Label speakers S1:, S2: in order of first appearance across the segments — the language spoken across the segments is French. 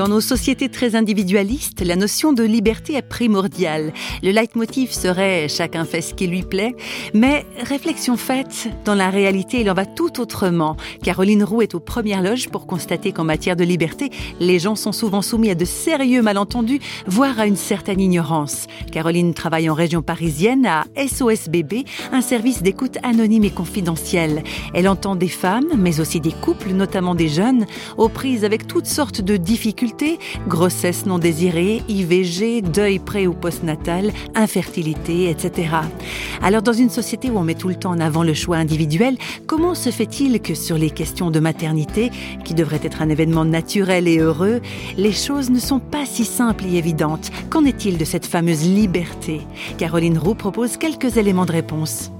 S1: Dans nos sociétés très individualistes, la notion de liberté est primordiale. Le leitmotiv serait chacun fait ce qui lui plaît, mais réflexion faite, dans la réalité, il en va tout autrement. Caroline Roux est aux premières loges pour constater qu'en matière de liberté, les gens sont souvent soumis à de sérieux malentendus, voire à une certaine ignorance. Caroline travaille en région parisienne à SOS Bébé, un service d'écoute anonyme et confidentiel. Elle entend des femmes, mais aussi des couples, notamment des jeunes, aux prises avec toutes sortes de difficultés grossesse non désirée, IVG, deuil pré ou postnatal, infertilité, etc. Alors dans une société où on met tout le temps en avant le choix individuel, comment se fait-il que sur les questions de maternité, qui devraient être un événement naturel et heureux, les choses ne sont pas si simples et évidentes? Qu'en est-il de cette fameuse liberté? Caroline Roux propose quelques éléments de réponse.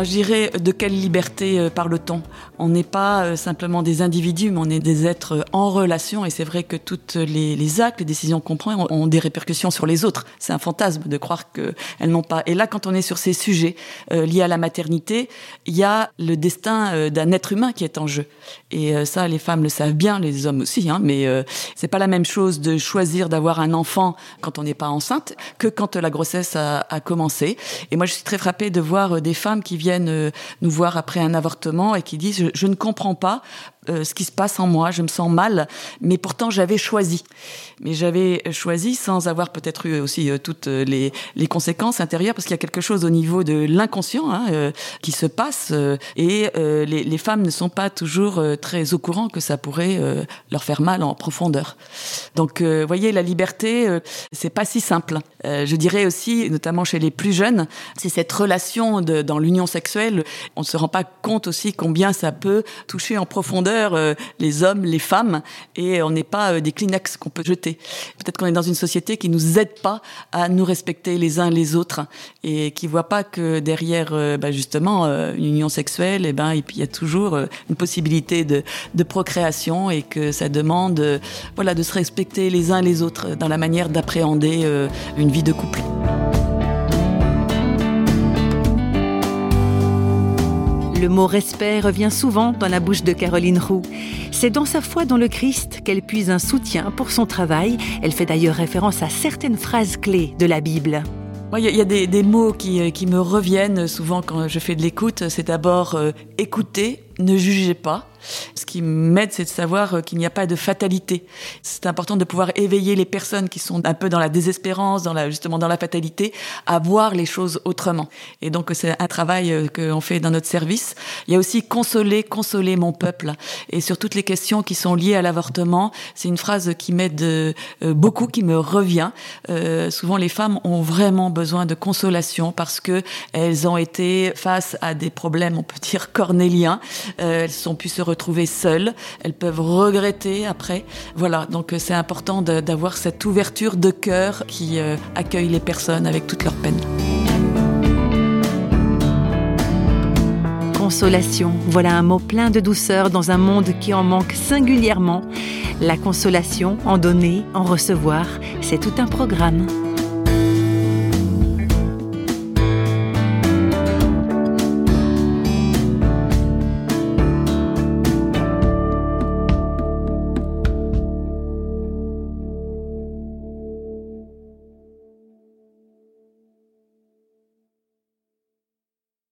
S2: Ah, je dirais de quelle liberté euh, parle-t-on On n'est pas euh, simplement des individus, mais on est des êtres euh, en relation. Et c'est vrai que toutes les, actes, les décisions qu'on prend ont, des répercussions sur les autres. C'est un fantasme de croire qu'elles n'ont pas. Et là, quand on est sur ces sujets liés à la maternité, il y a le destin d'un être humain qui est en jeu. Et ça, les femmes le savent bien, les hommes aussi. Hein, mais c'est pas la même chose de choisir d'avoir un enfant quand on n'est pas enceinte que quand la grossesse a, a commencé. Et moi, je suis très frappée de voir des femmes qui viennent euh, nous voir après un avortement et qui disent je, ne comprends pas euh, ce qui se passe en moi, je me sens mal, mais pourtant j'avais choisi. Mais j'avais choisi sans avoir peut-être eu aussi euh, toutes les, les, conséquences intérieures, parce qu'il y a quelque chose au niveau de l'inconscient hein, qui se passe, et les, femmes ne sont pas toujours très au courant que ça pourrait leur faire mal en profondeur. Donc, vous voyez, la liberté, c'est pas si simple. je dirais aussi, notamment chez les plus jeunes, c'est cette relation dans l'union sexuelle, on ne se rend pas compte aussi combien ça peut toucher en profondeur euh, les hommes, les femmes, et on n'est pas euh, des Kleenex qu'on peut jeter. Peut-être qu'on est dans une société qui nous aide pas à nous respecter les uns les autres et qui voit pas que derrière, euh, bah, justement, une union sexuelle, et eh ben, il y a toujours une possibilité de, de procréation et que ça demande, voilà, de se respecter les uns les autres dans la manière d'appréhender une vie de couple.
S1: Le mot respect revient souvent dans la bouche de Caroline Roux. C'est dans sa foi dans le Christ qu'elle puise un soutien pour son travail. Elle fait d'ailleurs référence à certaines phrases clés de la Bible.
S2: Il y, a des, mots qui, qui, me reviennent souvent quand je fais de l'écoute. C'est d'abord euh, écouter, ne jugez pas. Ce qui m'aide, c'est de savoir euh, qu'il n'y a pas de fatalité. C'est important de pouvoir éveiller les personnes qui sont un peu dans la désespérance, dans la, justement dans la fatalité, à voir les choses autrement. Et donc, c'est un travail euh, qu'on fait dans notre service. Il y a aussi consoler, consoler mon peuple. Et sur toutes les questions qui sont liées à l'avortement, c'est une phrase qui m'aide euh, beaucoup, qui me revient. Euh, souvent, les femmes ont vraiment besoin de consolation parce que elles ont été face à des problèmes, on peut dire cornéliens. Euh, elles ont pu se retrouver seules, elles peuvent regretter après. Voilà, donc euh, c'est important d'avoir cette ouverture de cœur qui euh, accueille les personnes avec toutes leurs peines.
S1: Consolation, voilà un mot plein de douceur dans un monde qui en manque singulièrement. La consolation, en donner, en recevoir, c'est tout un programme.